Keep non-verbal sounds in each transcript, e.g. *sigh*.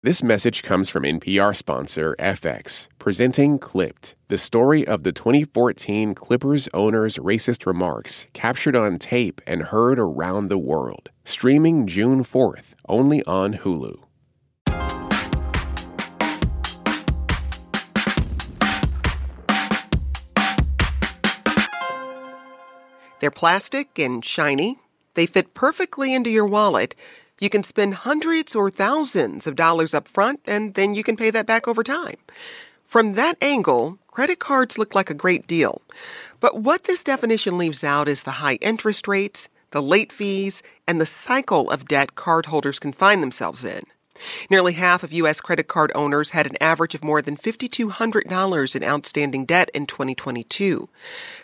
This message comes from NPR sponsor FX, presenting Clipped, the story of the 2014 Clippers owner's racist remarks captured on tape and heard around the world. Streaming June 4th, only on Hulu. They're plastic and shiny. They fit perfectly into your wallet you can spend hundreds or thousands of dollars up front and then you can pay that back over time. From that angle, credit cards look like a great deal. But what this definition leaves out is the high interest rates, the late fees, and the cycle of debt cardholders can find themselves in. Nearly half of U.S. credit card owners had an average of more than $5,200 in outstanding debt in 2022.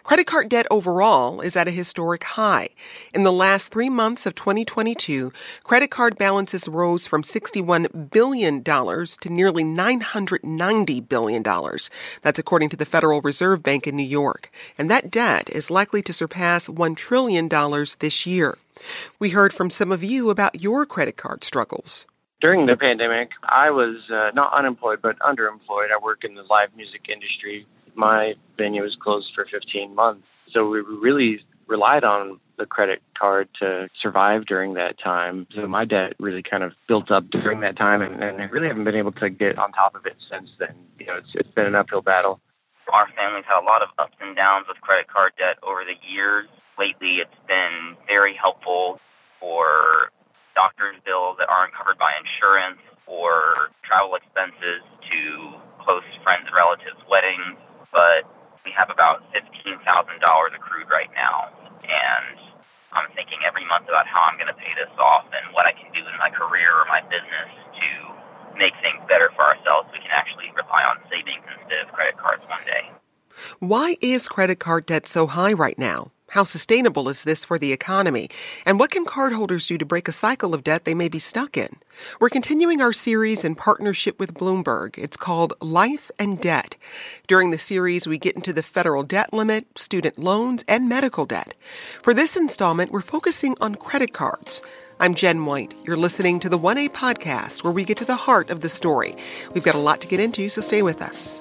Credit card debt overall is at a historic high. In the last three months of 2022, credit card balances rose from $61 billion to nearly $990 billion. That's according to the Federal Reserve Bank in New York. And that debt is likely to surpass $1 trillion this year. We heard from some of you about your credit card struggles during the pandemic, I was uh, not unemployed, but underemployed. I work in the live music industry. My venue was closed for 15 months. So we really relied on the credit card to survive during that time. So my debt really kind of built up during that time, and, and I really haven't been able to get on top of it since then. You know, it's, it's been an uphill battle. Our family's had a lot of ups and downs with credit card debt over the years. Lately, it's been very helpful for doctor's bills that aren't covered by insurance or travel expenses to close friends and relatives' weddings. But we have about $15,000 accrued right now. And I'm thinking every month about how I'm going to pay this off and what I can do in my career or my business to make things better for ourselves. We can actually rely on savings instead of credit cards one day. Why is credit card debt so high right now? How sustainable is this for the economy? And what can cardholders do to break a cycle of debt they may be stuck in? We're continuing our series in partnership with Bloomberg. It's called Life and Debt. During the series, we get into the federal debt limit, student loans, and medical debt. For this installment, we're focusing on credit cards. I'm Jen White. You're listening to the 1A podcast where we get to the heart of the story. We've got a lot to get into, so stay with us.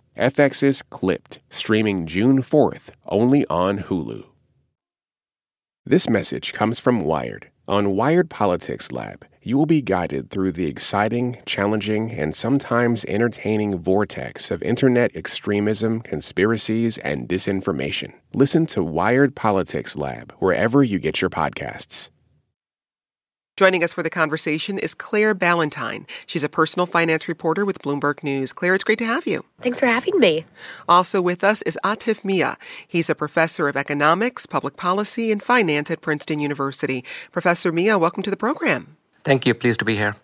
FX's Clipped, streaming June 4th, only on Hulu. This message comes from Wired. On Wired Politics Lab, you will be guided through the exciting, challenging, and sometimes entertaining vortex of internet extremism, conspiracies, and disinformation. Listen to Wired Politics Lab wherever you get your podcasts. Joining us for the conversation is Claire Ballantyne. She's a personal finance reporter with Bloomberg News. Claire, it's great to have you. Thanks for having me. Also with us is Atif Mian. He's a professor of economics, public policy, and finance at Princeton University. Professor Mian, welcome to the program. Thank you. Pleased to be here.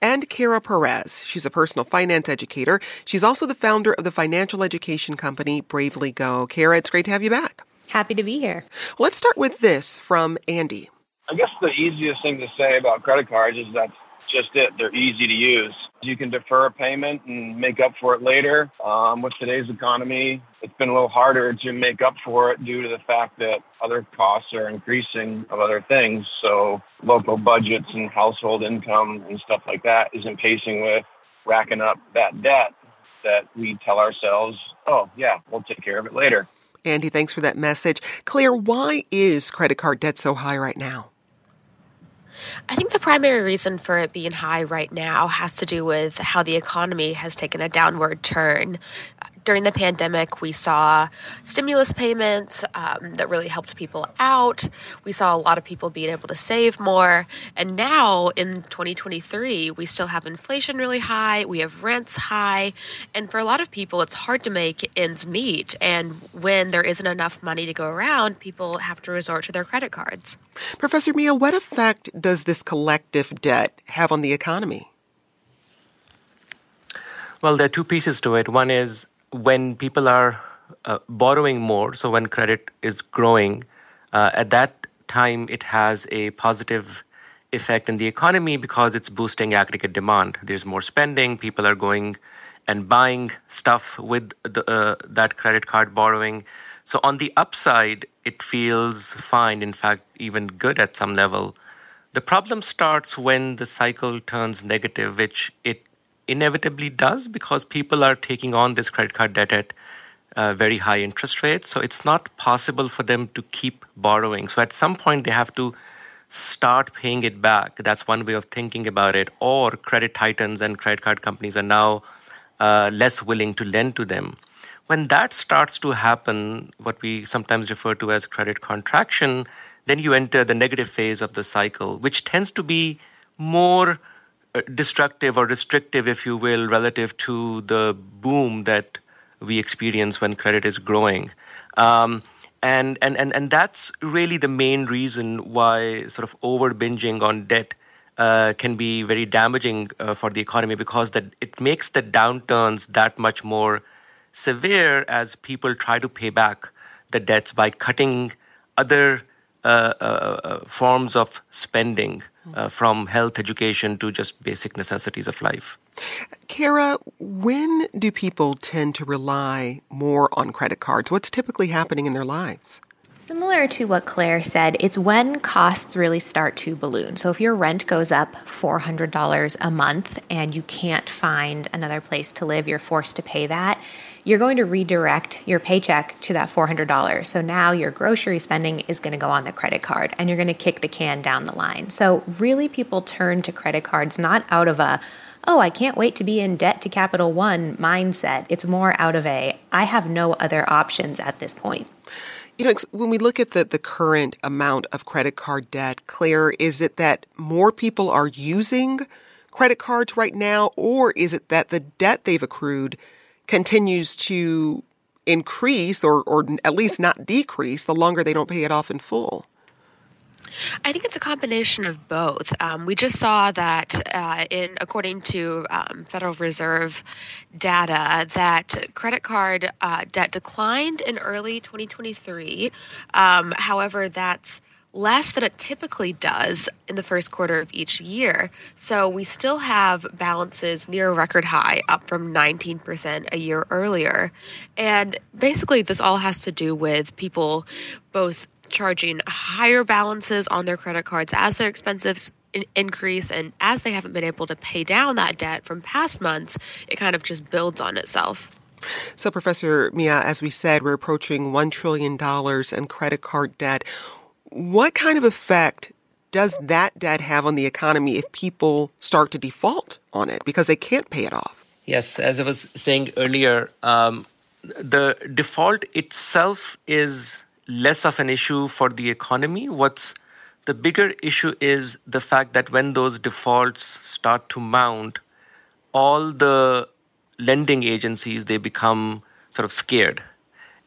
And Kara Perez. She's a personal finance educator. She's also the founder of the financial education company Bravely Go. Kara, it's great to have you back. Happy to be here. Let's start with this from Andy. I guess the easiest thing to say about credit cards is that's just it. They're easy to use. You can defer a payment and make up for it later. Um, with today's economy, it's been a little harder to make up for it due to the fact that other costs are increasing of other things. So local budgets and household income and stuff like that isn't pacing with racking up that debt that we tell ourselves, oh, yeah, we'll take care of it later. Andy, thanks for that message. Claire, why is credit card debt so high right now? I think the primary reason for it being high right now has to do with how the economy has taken a downward turn during the pandemic, we saw stimulus payments um, that really helped people out. We saw a lot of people being able to save more. And now in 2023, we still have inflation really high, we have rents high. And for a lot of people, it's hard to make ends meet. And when there isn't enough money to go around, people have to resort to their credit cards. Professor Mian, what effect does this collective debt have on the economy? Well, there are two pieces to it. One is when people are uh, borrowing more, so when credit is growing, uh, at that time it has a positive effect in the economy because it's boosting aggregate demand. There's more spending, people are going and buying stuff with the, uh, that credit card borrowing. So on the upside, it feels fine, in fact, even good at some level. The problem starts when the cycle turns negative, which it inevitably does because people are taking on this credit card debt at uh, very high interest rates. So it's not possible for them to keep borrowing. So at some point, they have to start paying it back. That's one way of thinking about it. Or credit titans and credit card companies are now uh, less willing to lend to them. When that starts to happen, what we sometimes refer to as credit contraction, then you enter the negative phase of the cycle, which tends to be more destructive or restrictive, if you will, relative to the boom that we experience when credit is growing. Um, and, and, and, and that's really the main reason why sort of over binging on debt uh, can be very damaging uh, for the economy because that it makes the downturns that much more severe as people try to pay back the debts by cutting other uh, uh, uh forms of spending uh, from health education to just basic necessities of life. Kara, when do people tend to rely more on credit cards? What's typically happening in their lives? Similar to what Claire said, it's when costs really start to balloon. So if your rent goes up $400 a month and you can't find another place to live, you're forced to pay that, you're going to redirect your paycheck to that $400. So now your grocery spending is going to go on the credit card and you're going to kick the can down the line. So really people turn to credit cards not out of a oh, I can't wait to be in debt to Capital One mindset. It's more out of a I have no other options at this point. You know, when we look at the, the current amount of credit card debt, Claire, is it that more people are using credit cards right now, or is it that the debt they've accrued continues to increase or, or at least not decrease the longer they don't pay it off in full? I think it's a combination of both. Um, we just saw that uh, in according to um, Federal Reserve data that credit card uh, debt declined in early 2023. Um, however, that's less than it typically does in the first quarter of each year. So we still have balances near a record high, up from 19% a year earlier. And basically, this all has to do with people both charging higher balances on their credit cards as their expenses increase and as they haven't been able to pay down that debt from past months it kind of just builds on itself so professor mian as we said we're approaching $1 trillion in credit card debt what kind of effect does that debt have on the economy if people start to default on it because they can't pay it off yes as i was saying earlier um, the default itself is less of an issue for the economy. What's the bigger issue is the fact that when those defaults start to mount, all the lending agencies they become sort of scared.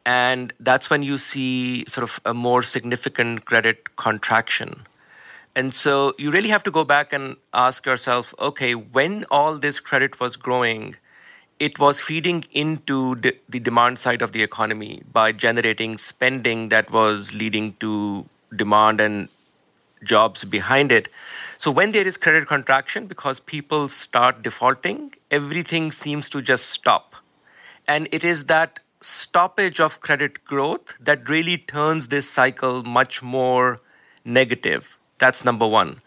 And that's when you see sort of a more significant credit contraction. And so you really have to go back and ask yourself okay, when all this credit was growing, it was feeding into the, demand side of the economy by generating spending that was leading to demand and jobs behind it. So when there is credit contraction, because people start defaulting, everything seems to just stop. And it is that stoppage of credit growth that really turns this cycle much more negative. That's number one.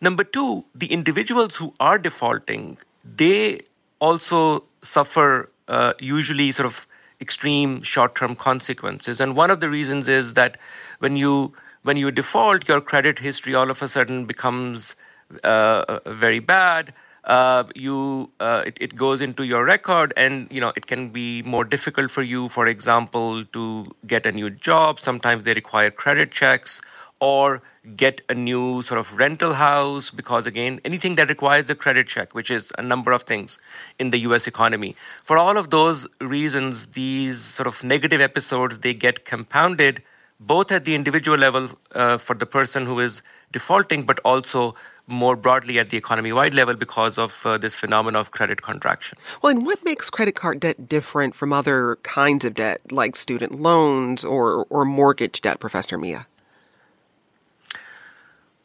Number two, the individuals who are defaulting, they also suffer uh, usually sort of extreme short-term consequences. And one of the reasons is that when you when you default, your credit history all of a sudden becomes uh, very bad. Uh, you uh, it, it, goes into your record, and you know it can be more difficult for you. For example, to get a new job. Sometimes they require credit checks, or get a new sort of rental house because again anything that requires a credit check which is a number of things in the US economy for all of those reasons these sort of negative episodes they get compounded both at the individual level uh, for the person who is defaulting but also more broadly at the economy wide level because of uh, this phenomenon of credit contraction. Well, and what makes credit card debt different from other kinds of debt, like student loans or, or mortgage debt, Professor Mian?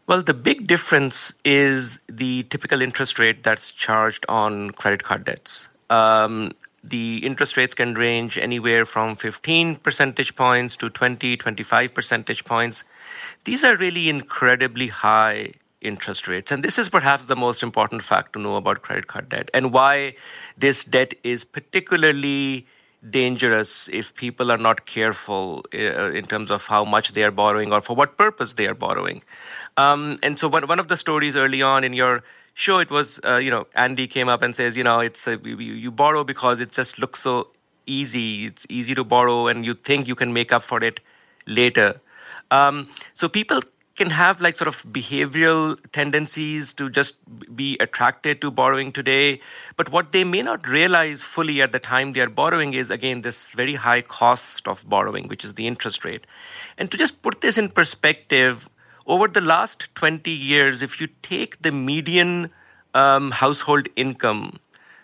Well, the big difference is the typical interest rate that's charged on credit card debts. Um, the interest rates can range anywhere from 15 percentage points to 20, 25 percentage points. These are really incredibly high interest rates. And this is perhaps the most important fact to know about credit card debt and why this debt is particularly dangerous if people are not careful uh, in terms of how much they are borrowing or for what purpose they are borrowing. Um, and so, one, one of the stories early on in your show, it was, uh, you know, Andy came up and says, you know, it's uh, you, you borrow because it just looks so easy. It's easy to borrow, and you think you can make up for it later. Um, so people can have like sort of behavioral tendencies to just be attracted to borrowing today. But what they may not realize fully at the time they are borrowing is, again, this very high cost of borrowing, which is the interest rate. And to just put this in perspective, over the last 20 years, if you take the median um, household income,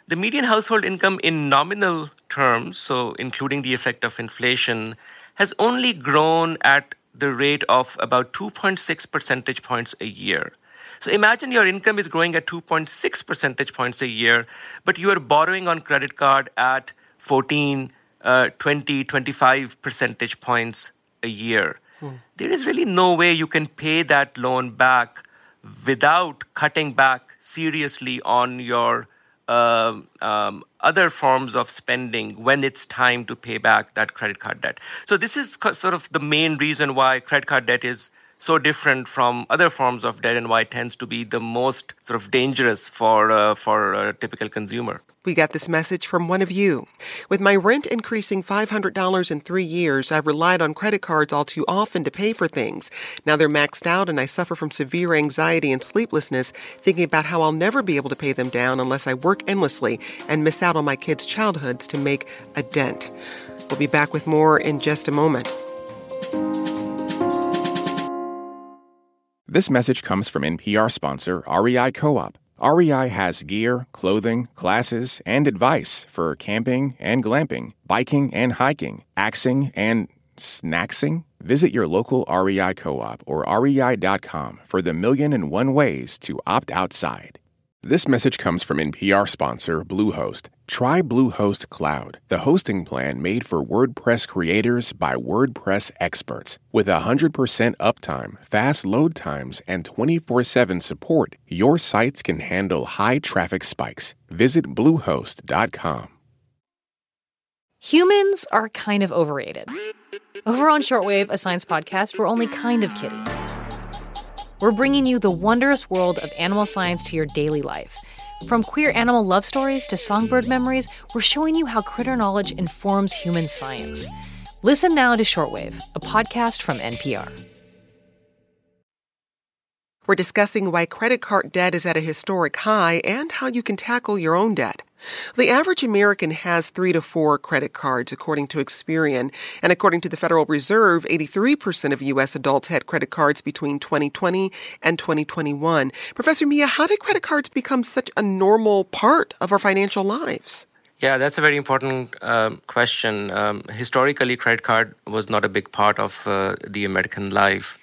the median household income in nominal terms, so including the effect of inflation, has only grown at the rate of about 2.6 percentage points a year. So imagine your income is growing at 2.6 percentage points a year, but you are borrowing on credit card at 14, uh, 20, 25 percentage points a year. There is really no way you can pay that loan back without cutting back seriously on your uh, um, other forms of spending when it's time to pay back that credit card debt. So, this is sort of the main reason why credit card debt is so different from other forms of debt and why it tends to be the most sort of dangerous for, uh, for a typical consumer. We got this message from one of you. With my rent increasing $500 in three years, I've relied on credit cards all too often to pay for things. Now they're maxed out and I suffer from severe anxiety and sleeplessness, thinking about how I'll never be able to pay them down unless I work endlessly and miss out on my kids' childhoods to make a dent. We'll be back with more in just a moment. This message comes from NPR sponsor REI Co op. REI has gear, clothing, classes, and advice for camping and glamping, biking and hiking, axing and snacksing. Visit your local REI co op or rei.com for the million and one ways to opt outside. This message comes from NPR sponsor Bluehost. Try Bluehost Cloud, the hosting plan made for WordPress creators by WordPress experts. With 100% uptime, fast load times, and 24 7 support, your sites can handle high traffic spikes. Visit Bluehost.com. Humans are kind of overrated. Over on Shortwave, a science podcast, we're only kind of kidding. We're bringing you the wondrous world of animal science to your daily life. From queer animal love stories to songbird memories, we're showing you how critter knowledge informs human science. Listen now to Shortwave, a podcast from NPR. We're discussing why credit card debt is at a historic high and how you can tackle your own debt. The average American has three to four credit cards, according to Experian. And according to the Federal Reserve, 83% of U.S. adults had credit cards between 2020 and 2021. Professor Mian, how did credit cards become such a normal part of our financial lives? Yeah, that's a very important uh, question. Um, historically, credit card was not a big part of uh, the American life.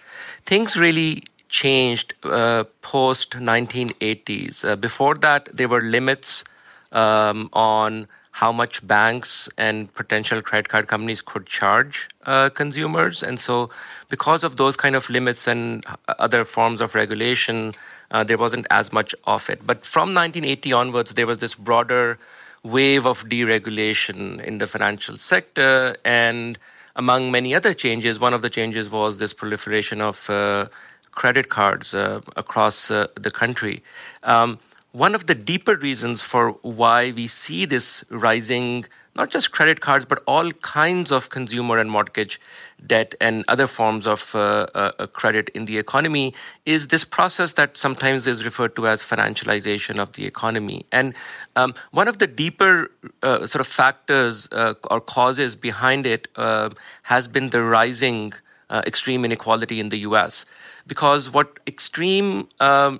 Things really changed uh, post 1980s. Uh, before that, there were limits um, on how much banks and potential credit card companies could charge uh, consumers. And so, because of those kind of limits and other forms of regulation, uh, there wasn't as much of it. But from 1980 onwards, there was this broader wave of deregulation in the financial sector. And among many other changes, one of the changes was this proliferation of uh, credit cards uh, across uh, the country. Um, one of the deeper reasons for why we see this rising, not just credit cards, but all kinds of consumer and mortgage debt and other forms of uh, uh, credit in the economy, is this process that sometimes is referred to as financialization of the economy. And um, one of the deeper uh, sort of factors uh, or causes behind it uh, has been the rising uh, extreme inequality in the US because what extreme um,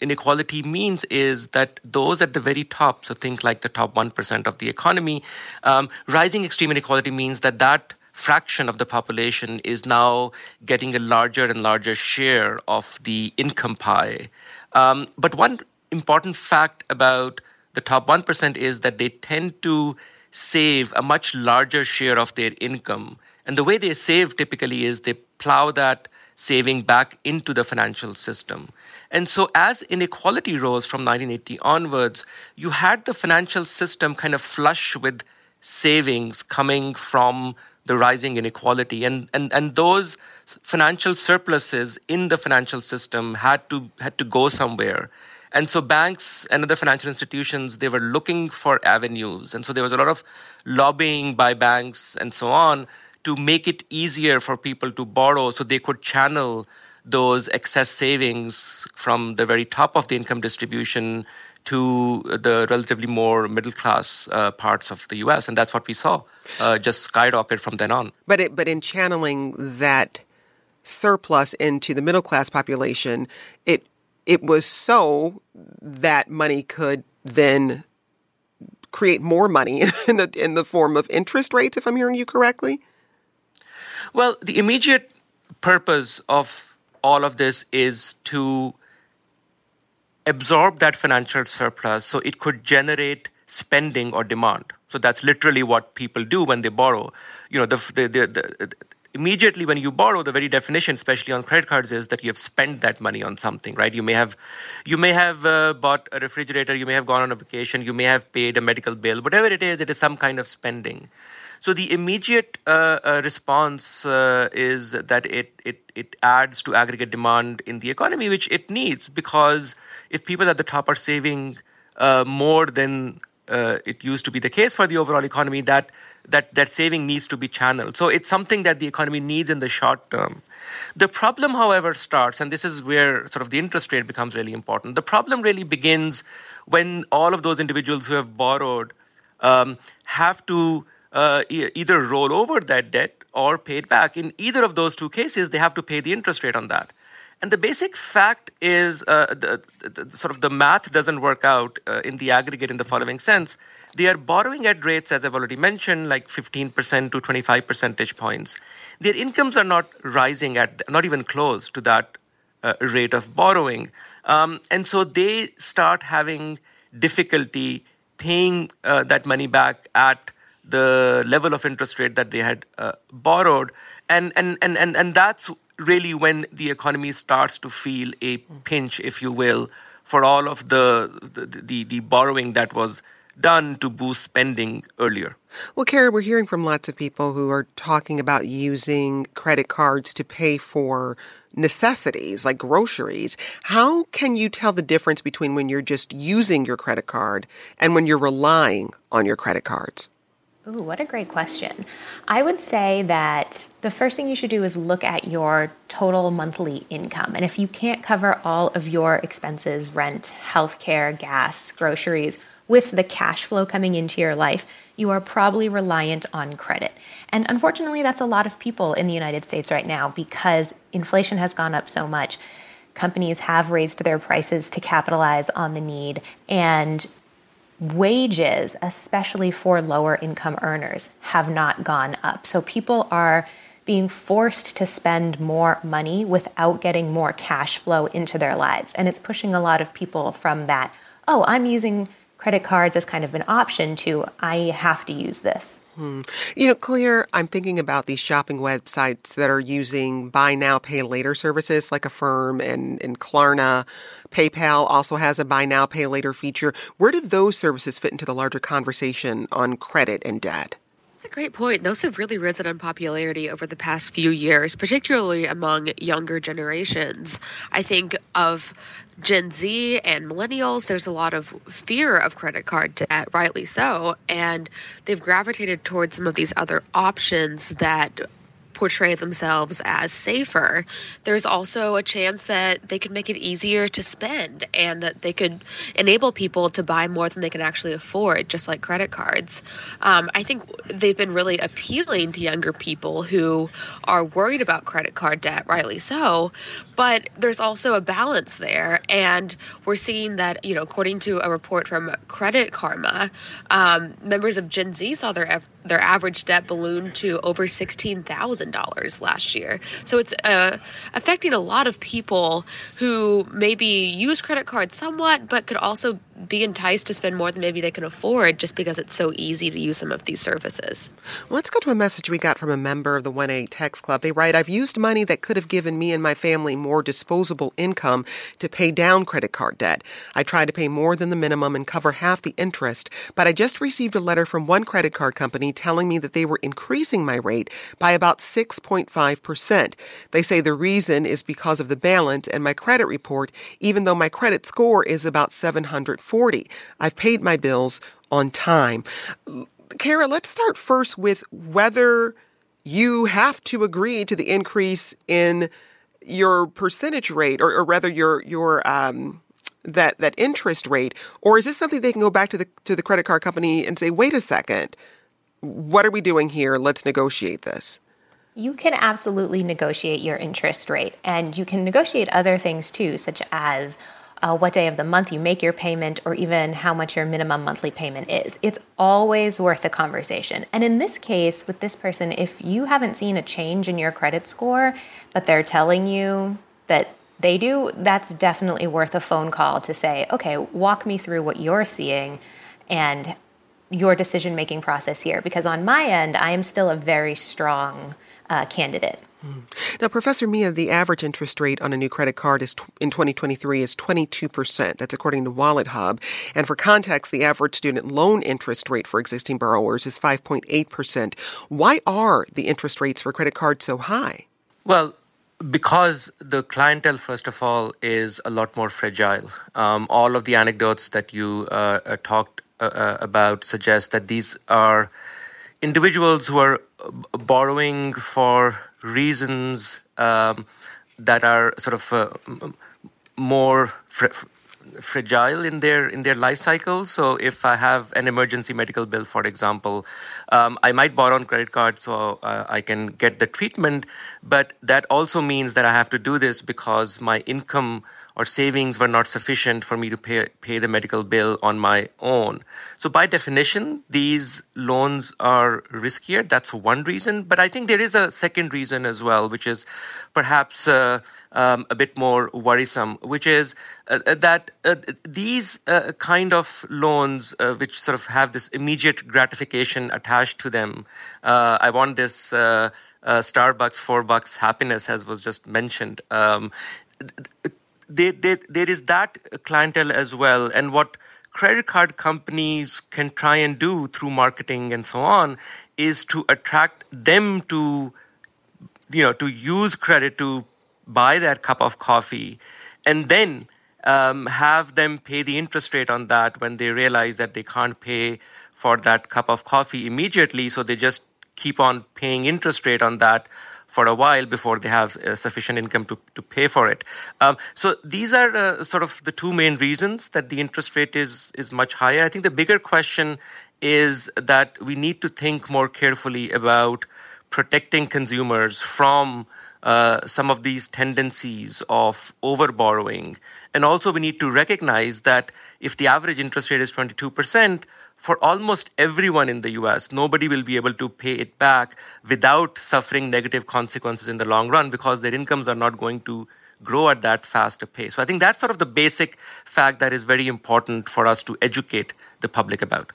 inequality means is that those at the very top, so think like the top 1% of the economy, um, rising extreme inequality means that that fraction of the population is now getting a larger and larger share of the income pie. Um, but one important fact about the top 1% is that they tend to save a much larger share of their income. And the way they save typically is they plow that saving back into the financial system. And so, as inequality rose from 1980 onwards, you had the financial system kind of flush with savings coming from the rising inequality. And, and, and those financial surpluses in the financial system had to, had to go somewhere. And so banks and other financial institutions, they were looking for avenues. And so there was a lot of lobbying by banks and so on to make it easier for people to borrow so they could channel those excess savings from the very top of the income distribution to the relatively more middle class uh, parts of the US. And that's what we saw uh, just skyrocket from then on. But, it, but in channeling that surplus into the middle class population, it, it was so that money could then create more money *laughs* in the, in the form of interest rates, if I'm hearing you correctly? Well, the immediate purpose of all of this is to absorb that financial surplus so it could generate spending or demand. So that's literally what people do when they borrow. You know, the, the, the, the immediately when you borrow the very definition especially on credit cards is that you have spent that money on something right you may have you may have uh, bought a refrigerator you may have gone on a vacation you may have paid a medical bill whatever it is it is some kind of spending so the immediate uh, uh, response uh, is that it, it, it adds to aggregate demand in the economy, which it needs because if people at the top are saving uh, more than uh, it used to be the case for the overall economy, that, that, that saving needs to be channeled. So it's something that the economy needs in the short term. The problem, however, starts, and this is where sort of the interest rate becomes really important. The problem really begins when all of those individuals who have borrowed um, have to uh, e- either roll over that debt or pay it back. In either of those two cases, they have to pay the interest rate on that. And the basic fact is, uh, the, the, the, sort of the math doesn't work out uh, in the aggregate in the following sense. They are borrowing at rates, as I've already mentioned, like 15% to 25 percentage points. Their incomes are not rising at, not even close to that uh, rate of borrowing. Um, and so they start having difficulty paying uh, that money back at the level of interest rate that they had uh, borrowed. And, and, and, and, and that's really when the economy starts to feel a pinch, if you will, for all of the, the, the, the borrowing that was done to boost spending earlier. Well, Kara, we're hearing from lots of people who are talking about using credit cards to pay for necessities like groceries. How can you tell the difference between when you're just using your credit card and when you're relying on your credit cards? Ooh, what a great question. I would say that the first thing you should do is look at your total monthly income. And if you can't cover all of your expenses, rent, healthcare, gas, groceries, with the cash flow coming into your life, you are probably reliant on credit. And unfortunately, that's a lot of people in the United States right now because inflation has gone up so much. Companies have raised their prices to capitalize on the need, and wages, especially for lower income earners, have not gone up. So people are being forced to spend more money without getting more cash flow into their lives. And it's pushing a lot of people from that, oh, I'm using credit cards as kind of an option to, I have to use this. Hmm. You know, Claire, I'm thinking about these shopping websites that are using buy now, pay later services like Affirm and, and Klarna. PayPal also has a buy now, pay later feature. Where do those services fit into the larger conversation on credit and debt? That's a great point. Those have really risen in popularity over the past few years, particularly among younger generations. I think of Gen Z and millennials, there's a lot of fear of credit card debt, rightly so, and they've gravitated towards some of these other options that portray themselves as safer, there's also a chance that they could make it easier to spend and that they could enable people to buy more than they can actually afford, just like credit cards. Um, I think they've been really appealing to younger people who are worried about credit card debt, rightly so. But there's also a balance there. And we're seeing that, you know, according to a report from Credit Karma, um, members of Gen Z saw their their average debt balloon to over $16,000 last year. So it's uh, affecting a lot of people who maybe use credit cards somewhat, but could also be enticed to spend more than maybe they can afford just because it's so easy to use some of these services. Let's go to a message we got from a member of the 1A Text Club. They write, I've used money that could have given me and my family more disposable income to pay down credit card debt. I try to pay more than the minimum and cover half the interest, but I just received a letter from one credit card company telling me that they were increasing my rate by about 6.5%. They say the reason is because of the balance and my credit report, even though my credit score is about 700 40. I've paid my bills on time. Kara, let's start first with whether you have to agree to the increase in your percentage rate, or, or rather your your um, that that interest rate, or is this something they can go back to the to the credit card company and say, "Wait a second, what are we doing here? Let's negotiate this." You can absolutely negotiate your interest rate, and you can negotiate other things too, such as uh, what day of the month you make your payment, or even how much your minimum monthly payment is. It's always worth a conversation. And in this case, with this person, if you haven't seen a change in your credit score, but they're telling you that they do, that's definitely worth a phone call to say, okay, walk me through what you're seeing and your decision making process here. Because on my end, I am still a very strong uh, candidate. Hmm. Now, Professor Mian, the average interest rate on a new credit card is in 2023 is 22%. That's according to Wallet Hub. And for context, the average student loan interest rate for existing borrowers is 5.8%. Why are the interest rates for credit cards so high? Well, because the clientele, first of all, is a lot more fragile. Um, all of the anecdotes that you uh, uh talked uh, uh, about suggest that these are individuals who are borrowing for reasons um, that are sort of uh, more fr- fragile in their in their life cycle. So if I have an emergency medical bill, for example, um, I might borrow on credit card so uh, I can get the treatment. But that also means that I have to do this because my income or savings were not sufficient for me to pay, pay the medical bill on my own. So, by definition, these loans are riskier. That's one reason. But I think there is a second reason as well, which is perhaps uh, um, a bit more worrisome, which is uh, uh that uh, these uh, kind of loans, uh, which sort of have this immediate gratification attached to them, I want this. Starbucks four bucks happiness, as was just mentioned. Um, they, they, there is that clientele as well. And what credit card companies can try and do through marketing and so on is to attract them to, you know, to use credit to buy that cup of coffee and then um, have them pay the interest rate on that when they realize that they can't pay for that cup of coffee immediately. So they just keep on paying interest rate on that for a while before they have uh, sufficient income to, to pay for it. Um, so these are uh, sort of the two main reasons that the interest rate is is much higher. I think the bigger question is that we need to think more carefully about protecting consumers from uh, some of these tendencies of over borrowing. And also, we need to recognize that if the average interest rate is 22%, for almost everyone in the US, nobody will be able to pay it back without suffering negative consequences in the long run because their incomes are not going to grow at that fast a pace. So I think that's sort of the basic fact that is very important for us to educate the public about.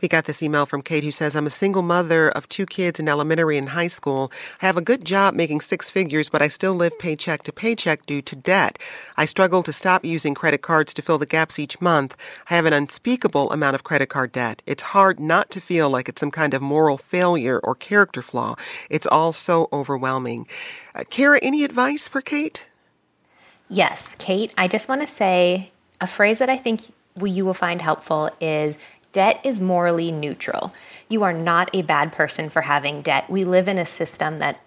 We got this email from Kate who says, I'm a single mother of two kids in elementary and high school. I have a good job making six figures, but I still live paycheck to paycheck due to debt. I struggle to stop using credit cards to fill the gaps each month. I have an unspeakable amount of credit card debt. It's hard not to feel like it's some kind of moral failure or character flaw. It's all so overwhelming. Uh, Kara, any advice for Kate? Yes, Kate, I just want to say a phrase that I think you will find helpful is Debt is morally neutral. You are not a bad person for having debt. We live in a system that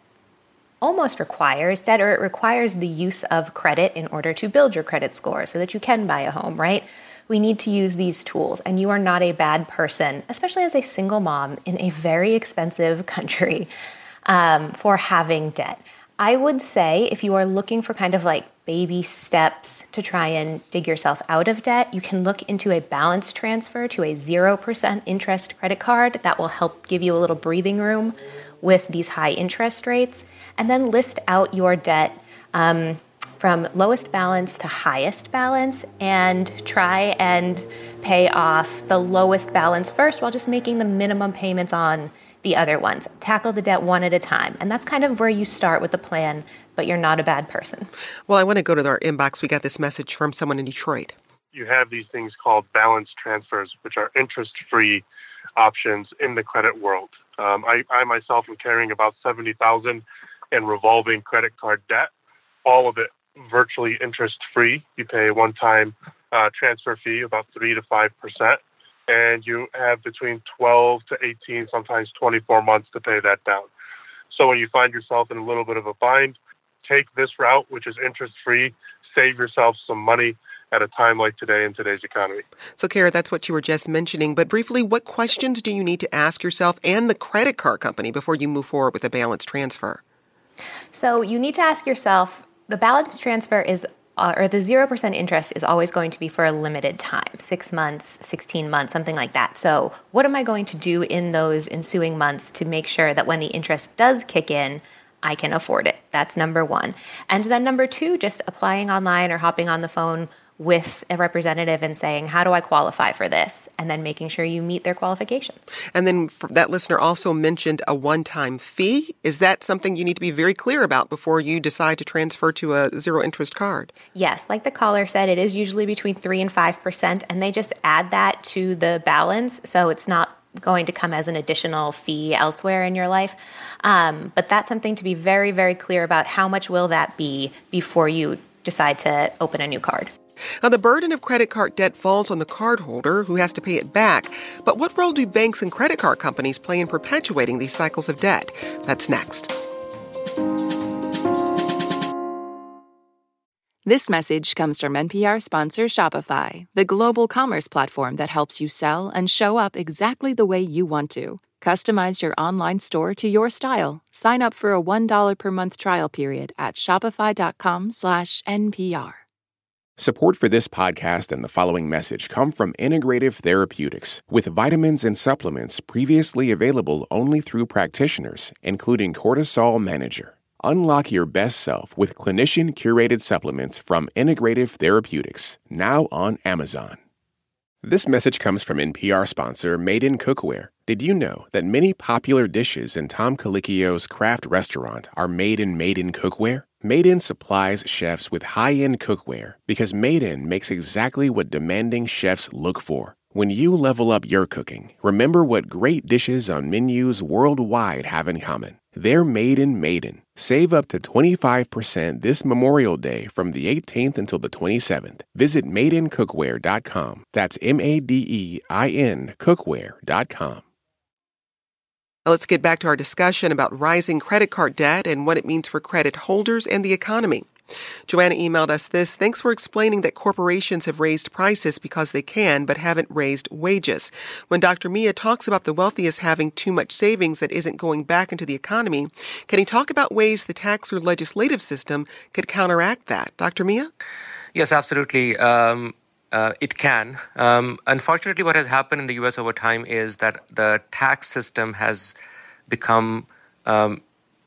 almost requires debt or it requires the use of credit in order to build your credit score so that you can buy a home, right? We need to use these tools, and you are not a bad person, especially as a single mom in a very expensive *laughs* country, um, for having debt. I would say if you are looking for kind of like baby steps to try and dig yourself out of debt, you can look into a balance transfer to a 0% interest credit card. That will help give you a little breathing room with these high interest rates. And then list out your debt um, from lowest balance to highest balance and try and pay off the lowest balance first while just making the minimum payments on the other ones. Tackle the debt one at a time. And that's kind of where you start with the plan, but you're not a bad person. Well, I want to go to our inbox. We got this message from someone in Detroit. You have these things called balance transfers, which are interest free options in the credit world. Um, I, I myself am carrying about 70000 in revolving credit card debt, all of it virtually interest free. You pay a one time uh, transfer fee, about 3 to 5% and you have between 12 to 18, sometimes 24 months to pay that down. So when you find yourself in a little bit of a bind, take this route, which is interest free, save yourself some money at a time like today in today's economy. So, Kara, that's what you were just mentioning. But briefly, what questions do you need to ask yourself and the credit card company before you move forward with a balance transfer? So, you need to ask yourself the balance transfer is uh, or the 0% interest is always going to be for a limited time six months, 16 months, something like that. So, what am I going to do in those ensuing months to make sure that when the interest does kick in, I can afford it? That's number one. And then number two, just applying online or hopping on the phone with a representative and saying, How do I qualify for this? And then making sure you meet their qualifications. And then that listener also mentioned a one time fee. Is that something you need to be very clear about before you decide to transfer to a zero interest card? Yes. Like the caller said, it is usually between 3 and 5%, and they just add that to the balance. So it's not going to come as an additional fee elsewhere in your life. Um, but that's something to be very, very clear about. How much will that be before you decide to open a new card? Now, the burden of credit card debt falls on the cardholder who has to pay it back. But what role do banks and credit card companies play in perpetuating these cycles of debt? That's next. This message comes from NPR sponsor Shopify, the global commerce platform that helps you sell and show up exactly the way you want to. Customize your online store to your style. Sign up for a $1 per month trial period at shopify.com/npr. Support for this podcast and the following message come from Integrative Therapeutics, with vitamins and supplements previously available only through practitioners, including Cortisol Manager. Unlock your best self with clinician curated supplements from Integrative Therapeutics, now on Amazon. This message comes from NPR sponsor Made in Cookware. Did you know that many popular dishes in Tom Colicchio's craft restaurant are made in Made in Cookware? Made In supplies chefs with high end cookware because Made In makes exactly what demanding chefs look for. When you level up your cooking, remember what great dishes on menus worldwide have in common. They're made in Made In. Save up to 25% this Memorial Day from the 18th until the 27th. Visit madeincookware.com. That's M A D E I N cookware.com. Let's get back to our discussion about rising credit card debt and what it means for credit holders and the economy. Joanna emailed us this. Thanks for explaining that corporations have raised prices because they can, but haven't raised wages. When Dr. Mian talks about the wealthiest having too much savings that isn't going back into the economy, can he talk about ways the tax or legislative system could counteract that? Dr. Mian? Yes, absolutely. Um, uh, it can. Um, unfortunately, what has happened in the US over time is that the tax system has become, um,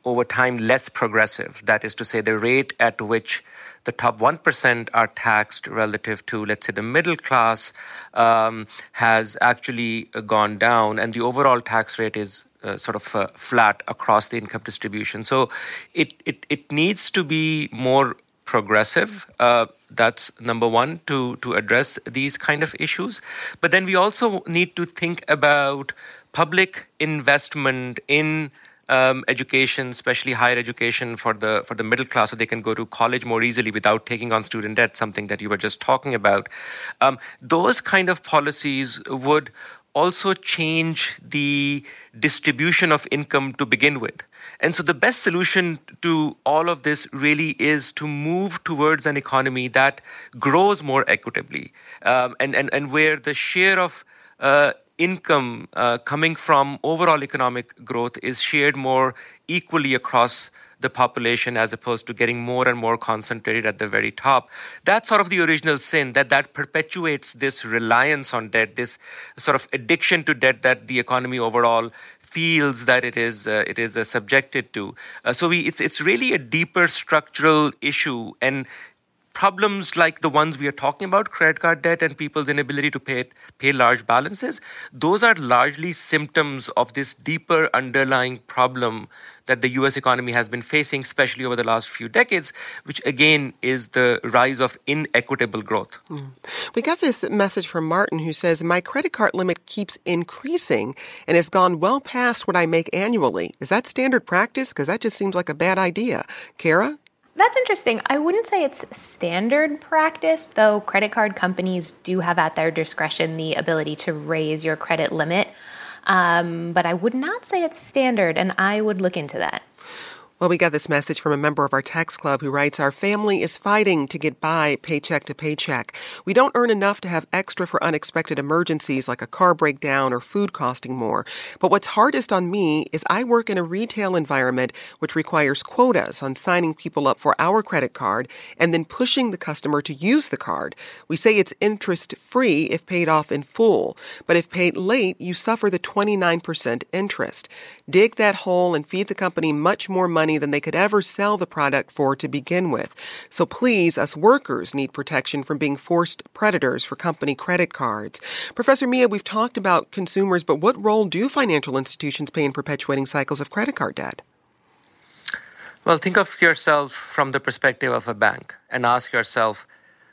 over time, less progressive. That is to say, the rate at which the top 1% are taxed relative to, let's say, the middle class um, has actually gone down, and the overall tax rate is uh, sort of uh, flat across the income distribution. So it, it, it needs to be more progressive. Uh, that's number one to to address these kind of issues. But then we also need to think about public investment in um, education, especially higher education for the for the middle class, so they can go to college more easily without taking on student debt. Something that you were just talking about. Um, those kind of policies would also change the distribution of income to begin with. And so the best solution to all of this really is to move towards an economy that grows more equitably um, and, and, and where the share of uh, income uh, coming from overall economic growth is shared more equally across the population as opposed to getting more and more concentrated at the very top. That's sort of the original sin that that perpetuates this reliance on debt, this sort of addiction to debt that the economy overall feels that it is uh, it is uh, subjected to. Uh, so we it's it's really a deeper structural issue and problems like the ones we are talking about, credit card debt and people's inability to pay pay large balances, those are largely symptoms of this deeper underlying problem that the US economy has been facing, especially over the last few decades, which again is the rise of inequitable growth. Mm. We got this message from Martin who says, My credit card limit keeps increasing and has gone well past what I make annually. Is that standard practice? Because that just seems like a bad idea. Kara? That's interesting. I wouldn't say it's standard practice, though credit card companies do have at their discretion the ability to raise your credit limit. Um, but I would not say it's standard, and I would look into that. Well, we got this message from a member of our text club who writes Our family is fighting to get by paycheck to paycheck. We don't earn enough to have extra for unexpected emergencies like a car breakdown or food costing more. But what's hardest on me is I work in a retail environment which requires quotas on signing people up for our credit card and then pushing the customer to use the card. We say it's interest free if paid off in full, but if paid late, you suffer the 29% interest. Dig that hole and feed the company much more money money than they could ever sell the product for to begin with. So please, us workers need protection from being forced predators for company credit cards. Professor Mian, we've talked about consumers, but what role do financial institutions play in perpetuating cycles of credit card debt? Well, think of yourself from the perspective of a bank and ask yourself,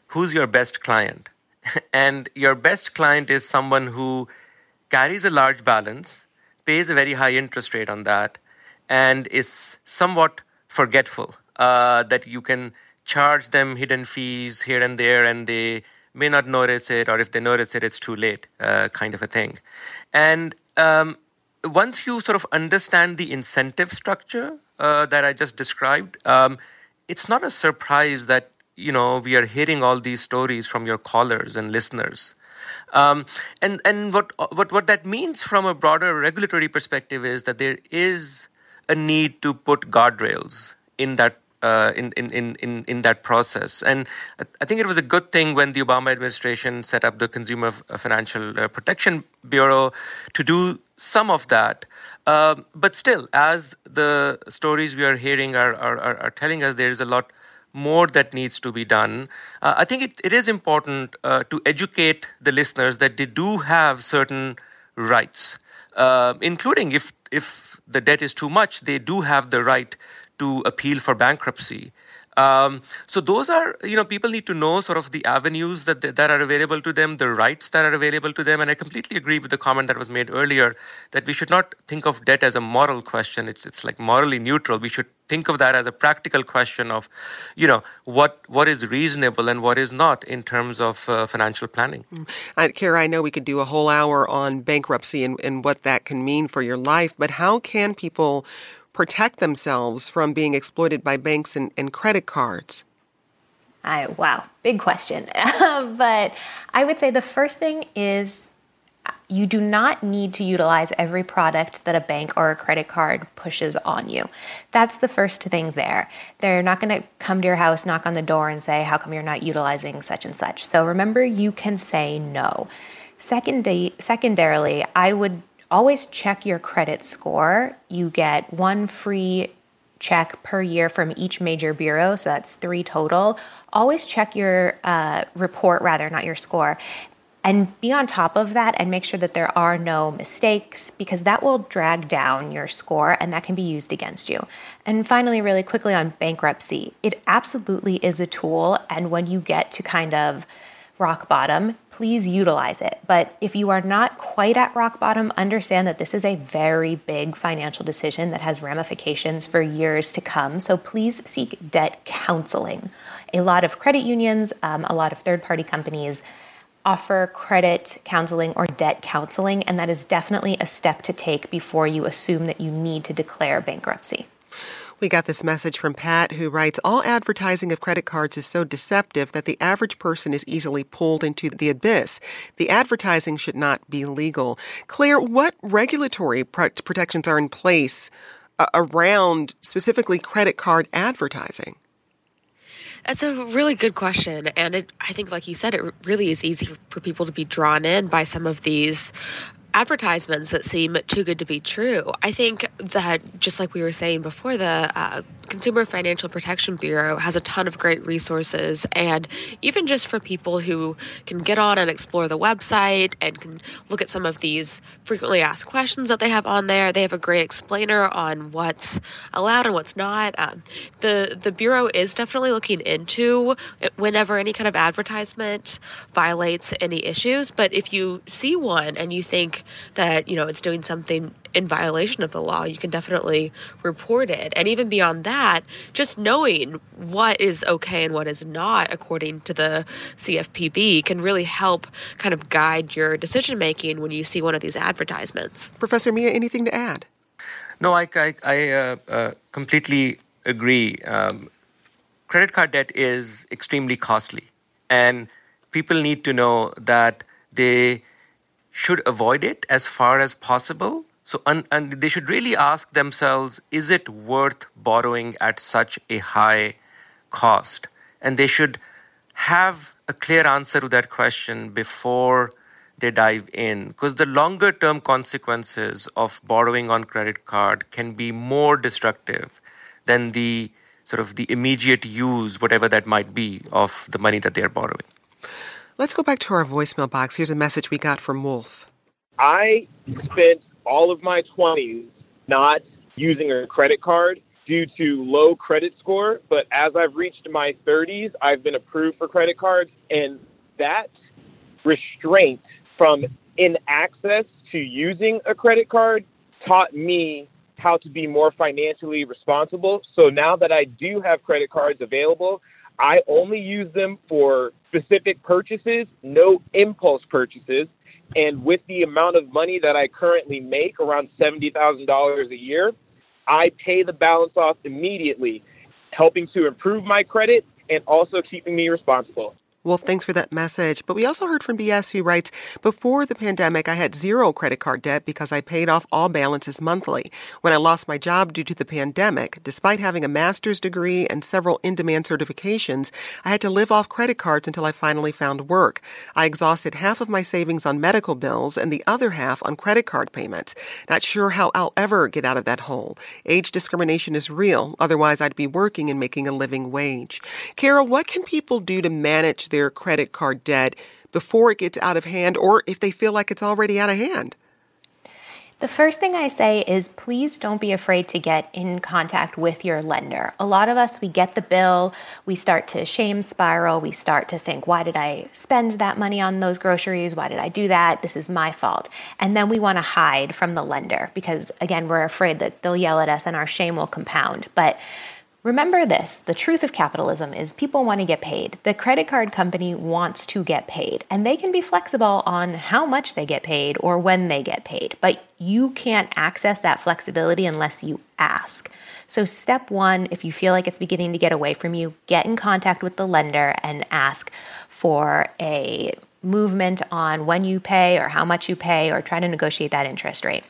who's your best client? *laughs* and your best client is someone who carries a large balance, pays a very high interest rate on that, and is somewhat forgetful uh, that you can charge them hidden fees here and there and they may not notice it or if they notice it it's too late uh, kind of a thing. And um, once you sort of understand the incentive structure uh, that i just described um, it's not a surprise that you know we are hearing all these stories from your callers and listeners. Um, and and what what what that means from a broader regulatory perspective is that there is a need to put guardrails in that uh, in, in, in, in that process. And I think it was a good thing when the Obama administration set up the Consumer Financial uh, Protection Bureau to do some of that. Uh, but still, as the stories we are hearing are, are, are, telling us, there is a lot more that needs to be done. Uh, I think it, it is important uh, to educate the listeners that they do have certain rights, uh, including if if the debt is too much, they do have the right to appeal for bankruptcy. Um, so those are, you know, people need to know sort of the avenues that that are available to them, the rights that are available to them. And I completely agree with the comment that was made earlier that we should not think of debt as a moral question. It's, it's like morally neutral. We should think of that as a practical question of, you know, what what is reasonable and what is not in terms of uh, financial planning. Mm. Uh, Kara, I know we could do a whole hour on bankruptcy and, and what that can mean for your life, but how can people protect themselves from being exploited by banks and, and credit cards? I, wow, big question. *laughs* but I would say the first thing is uh, you do not need to utilize every product that a bank or a credit card pushes on you. That's the first thing there. They're not going to come to your house, knock on the door, and say, How come you're not utilizing such and such? So remember, you can say no. secondarily, I would always check your credit score. You get one free check per year from each major bureau, so that's three total. Always check your uh, report, rather, not your score. And be on top of that and make sure that there are no mistakes because that will drag down your score and that can be used against you. And finally, really quickly on bankruptcy, it absolutely is a tool. And when you get to kind of rock bottom, please utilize it. But if you are not quite at rock bottom, understand that this is a very big financial decision that has ramifications for years to come. So please seek debt counseling. A lot of credit unions, um, a lot of third party companies offer credit counseling or debt counseling, and that is definitely a step to take before you assume that you need to declare bankruptcy. We got this message from Pat who writes All advertising of credit cards is so deceptive that the average person is easily pulled into the abyss. The advertising should not be legal. Claire, what regulatory protections are in place uh, around specifically credit card advertising? That's a really good question. And it, I think, like you said, it really is easy for people to be drawn in by some of these advertisements that seem too good to be true. I think that, just like we were saying before, the uh, Consumer Financial Protection Bureau has a ton of great resources. And even just for people who can get on and explore the website and can look at some of these frequently asked questions that they have on there, they have a great explainer on what's allowed and what's not. Um, the, the Bureau is definitely looking into whenever any kind of advertisement violates any issues. But if you see one and you think that, you know, it's doing something in violation of the law, you can definitely report it. And even beyond that, just knowing what is okay and what is not according to the CFPB can really help kind of guide your decision making when you see one of these advertisements. Professor Mian, anything to add? No, I, I, I uh, uh, completely agree. Um, credit card debt is extremely costly, and people need to know that they should avoid it as far as possible so, and, they should really ask themselves is it worth borrowing at such a high cost? And they should have a clear answer to that question before they dive in because the longer term consequences of borrowing on credit card can be more destructive than the sort of the immediate use whatever that might be of the money that they're borrowing let's go back to our voicemail box here's a message we got from wolf i spent all of my 20s not using a credit card due to low credit score. But as I've reached my 30s, I've been approved for credit cards. And that restraint from in access to using a credit card taught me how to be more financially responsible. So now that I do have credit cards available, I only use them for specific purchases, no impulse purchases. And with the amount of money that I currently make, around $70,000 a year, I pay the balance off immediately, helping to improve my credit and also keeping me responsible. Wolf, thanks for that message. But we also heard from BS who writes Before the pandemic, I had zero credit card debt because I paid off all balances monthly. When I lost my job due to the pandemic, despite having a master's degree and several in demand certifications, I had to live off credit cards until I finally found work. I exhausted half of my savings on medical bills and the other half on credit card payments. Not sure how I'll ever get out of that hole. Age discrimination is real, otherwise, I'd be working and making a living wage. Kara, what can people do to manage their credit card debt before it gets out of hand or if they feel like it's already out of hand? The first thing I say is please don't be afraid to get in contact with your lender. A lot of us, we get the bill, we start to shame spiral, we start to think, why did I spend that money on those groceries? Why did I do that? This is my fault. And then we want to hide from the lender because, again, we're afraid that they'll yell at us and our shame will compound. But Remember this the truth of capitalism is people want to get paid. The credit card company wants to get paid, and they can be flexible on how much they get paid or when they get paid, but you can't access that flexibility unless you ask. So, step one, if you feel like it's beginning to get away from you, get in contact with the lender and ask for a movement on when you pay or how much you pay or try to negotiate that interest rate.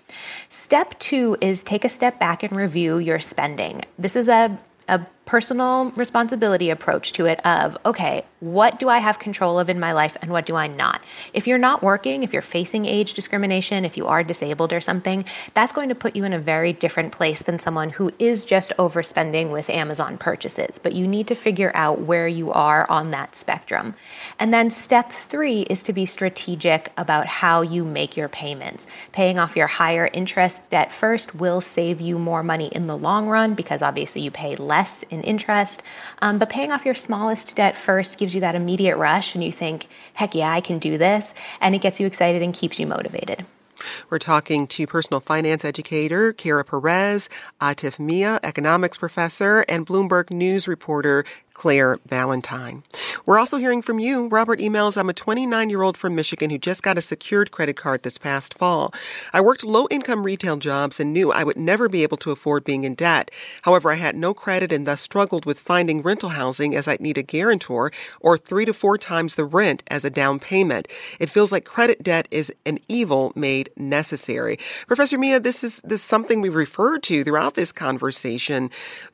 Step two is take a step back and review your spending. This is a a personal responsibility approach to it of okay what do i have control of in my life and what do i not? If you're not working if you're facing age discrimination if you are disabled or something that's going to put you in a very different place than someone who is just overspending with amazon purchases. But you need to figure out where you are on that spectrum. And then step three is to be strategic about how you make your payments. Paying off your higher interest debt first will save you more money in the long run because obviously you pay less in interest. Um, but paying off your smallest debt first gives you that immediate rush, and you think, heck yeah, I can do this. And it gets you excited and keeps you motivated. We're talking to personal finance educator Kara Perez, Atif Mian, economics professor, and Bloomberg News reporter Claire Ballentine. We're also hearing from you. Robert emails, I'm a 29 year old from Michigan who just got a secured credit card this past fall. I worked low income retail jobs and knew I would never be able to afford being in debt. However, I had no credit and thus struggled with finding rental housing as I'd need a guarantor or three to four times the rent as a down payment. It feels like credit debt is an evil made necessary. Professor Mian, this is this is something we referred to throughout this conversation.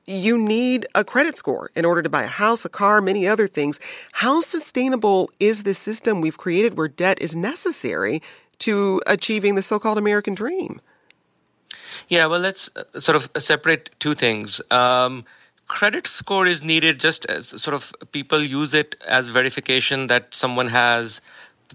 You need a credit score in order to buy a house, a car, many other things. How sustainable is this system we've created where debt is necessary to achieving the so-called American dream? Yeah, well, let's uh, sort of separate two things. Um, credit score is needed just as sort of people use it as verification that someone has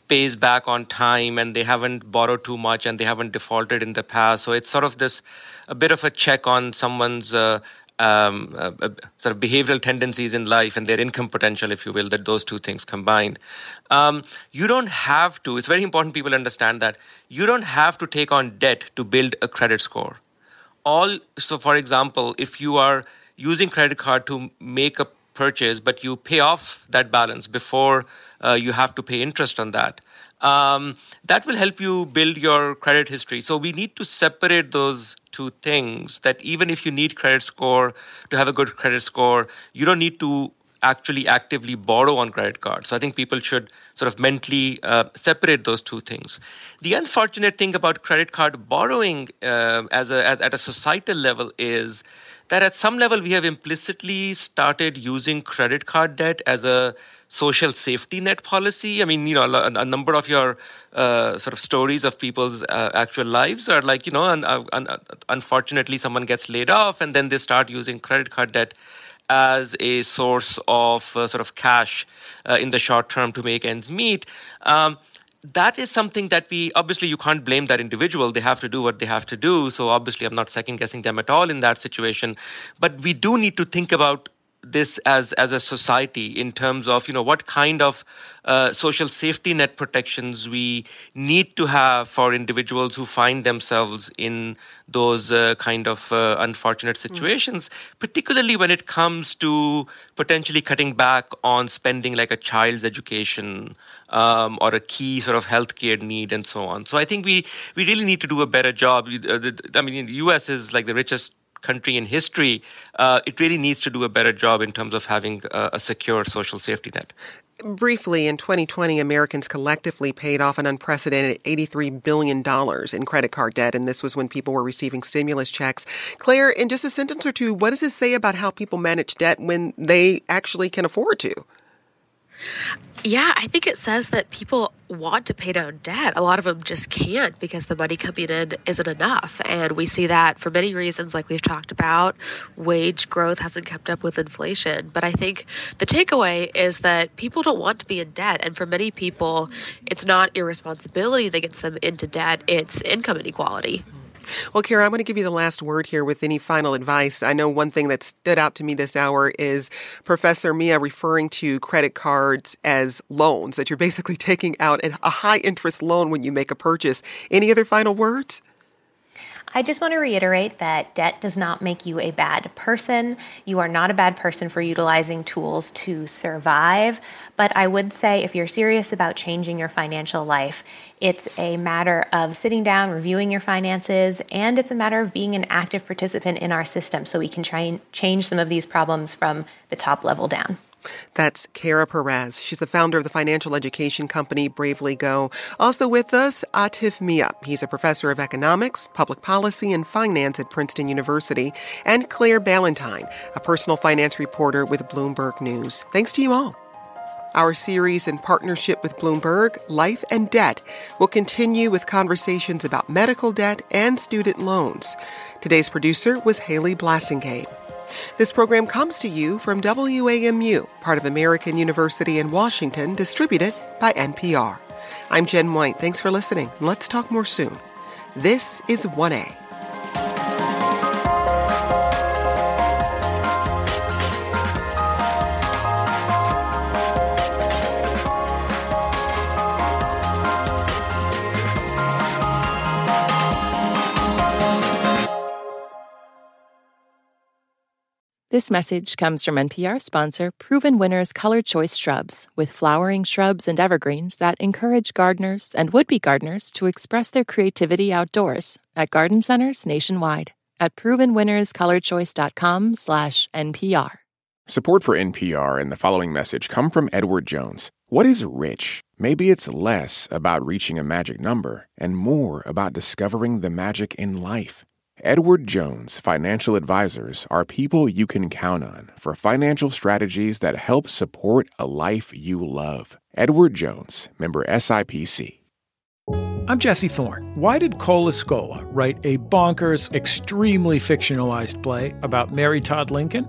pays back on time and they haven't borrowed too much and they haven't defaulted in the past. So it's sort of this a bit of a check on someone's uh, um, uh, sort of behavioral tendencies in life and their income potential, if you will, that those two things combined. Um, you don't have to, it's very important people understand that you don't have to take on debt to build a credit score. All, so for example, if you are using credit card to make a purchase, but you pay off that balance before uh, you have to pay interest on that. Um, that will help you build your credit history. So we need to separate those two things. That even if you need credit score to have a good credit score, you don't need to actually actively borrow on credit cards. So I think people should sort of mentally uh, separate those two things. The unfortunate thing about credit card borrowing uh, as, a, as at a societal level is that at some level we have implicitly started using credit card debt as a social safety net policy. I mean, you know, a, a number of your uh, sort of stories of people's uh, actual lives are like, you know, un, uh, un, unfortunately someone gets laid off and then they start using credit card debt as a source of uh, sort of cash uh, in the short term to make ends meet. Um, that is something that we obviously you can't blame that individual. They have to do what they have to do. So obviously i'm not second guessing them at all in that situation. But we do need to think about this as as a society in terms of you know what kind of uh, social safety net protections we need to have for individuals who find themselves in those uh, kind of uh, unfortunate hmm. situations, mm. particularly when it comes to potentially cutting back on spending like a child's education um, or a key sort of healthcare need and so on. So I think we we really need to do a better job. Uh, I mean, the U.S. is like the richest country in history, uh, it really needs to do a better job in terms of having a, a secure social safety net. Briefly, in 2020, Americans collectively paid off an unprecedented $83 billion in credit card debt, and this was when people were receiving stimulus checks. Claire, in just a sentence or two, what does this say about how people manage debt when they actually can afford to? Yeah, I think it says that people want to pay down debt. A lot of them just can't because the money coming in isn't enough. And we see that for many reasons, like we've talked about. Wage growth hasn't kept up with inflation. But I think the takeaway is that people don't want to be in debt. And for many people, it's not irresponsibility that gets them into debt, it's income inequality. Well, Kara, I'm going to give you the last word here with any final advice. I know one thing that stood out to me this hour is Professor Mian referring to credit cards as loans, that you're basically *laughs* taking out a high interest loan when you make a purchase. Any other final words? I just want to reiterate that debt does not make you a bad person. You are not a bad person for utilizing tools to survive. But I would say if you're serious about changing your financial life, it's a matter of sitting down, reviewing your finances, and it's a matter of being an active participant in our system so we can try and change some of these problems from the top level down. That's Kara Perez. She's the founder of the financial education company Bravely Go. Also with us, Atif Mian. He's a professor of economics, public policy, and finance at Princeton University. And Claire Ballentine, a personal finance reporter with Bloomberg News. Thanks to you all. Our series in partnership with Bloomberg, Life and Debt, will continue with conversations about medical debt and student loans. Today's producer was Haley Blassingame. This program comes to you from WAMU, part of American University in Washington, distributed by NPR. I'm Jen White. Thanks for listening. Let's talk more soon. This is 1A. This message comes from NPR sponsor Proven Winners Color Choice Shrubs, with flowering shrubs and evergreens that encourage gardeners and would be gardeners to express their creativity outdoors at garden centers nationwide at provenwinnerscolorchoice.com slash NPR. Support for NPR and the following message come from Edward Jones. What is rich? Maybe it's less about reaching a magic number and more about discovering the magic in life. Edward Jones Financial Advisors are people you can count on for financial strategies that help support a life you love. Edward Jones, member SIPC. I'm Jesse Thorn. Why did Cole Escola write a bonkers, extremely fictionalized play about Mary Todd Lincoln?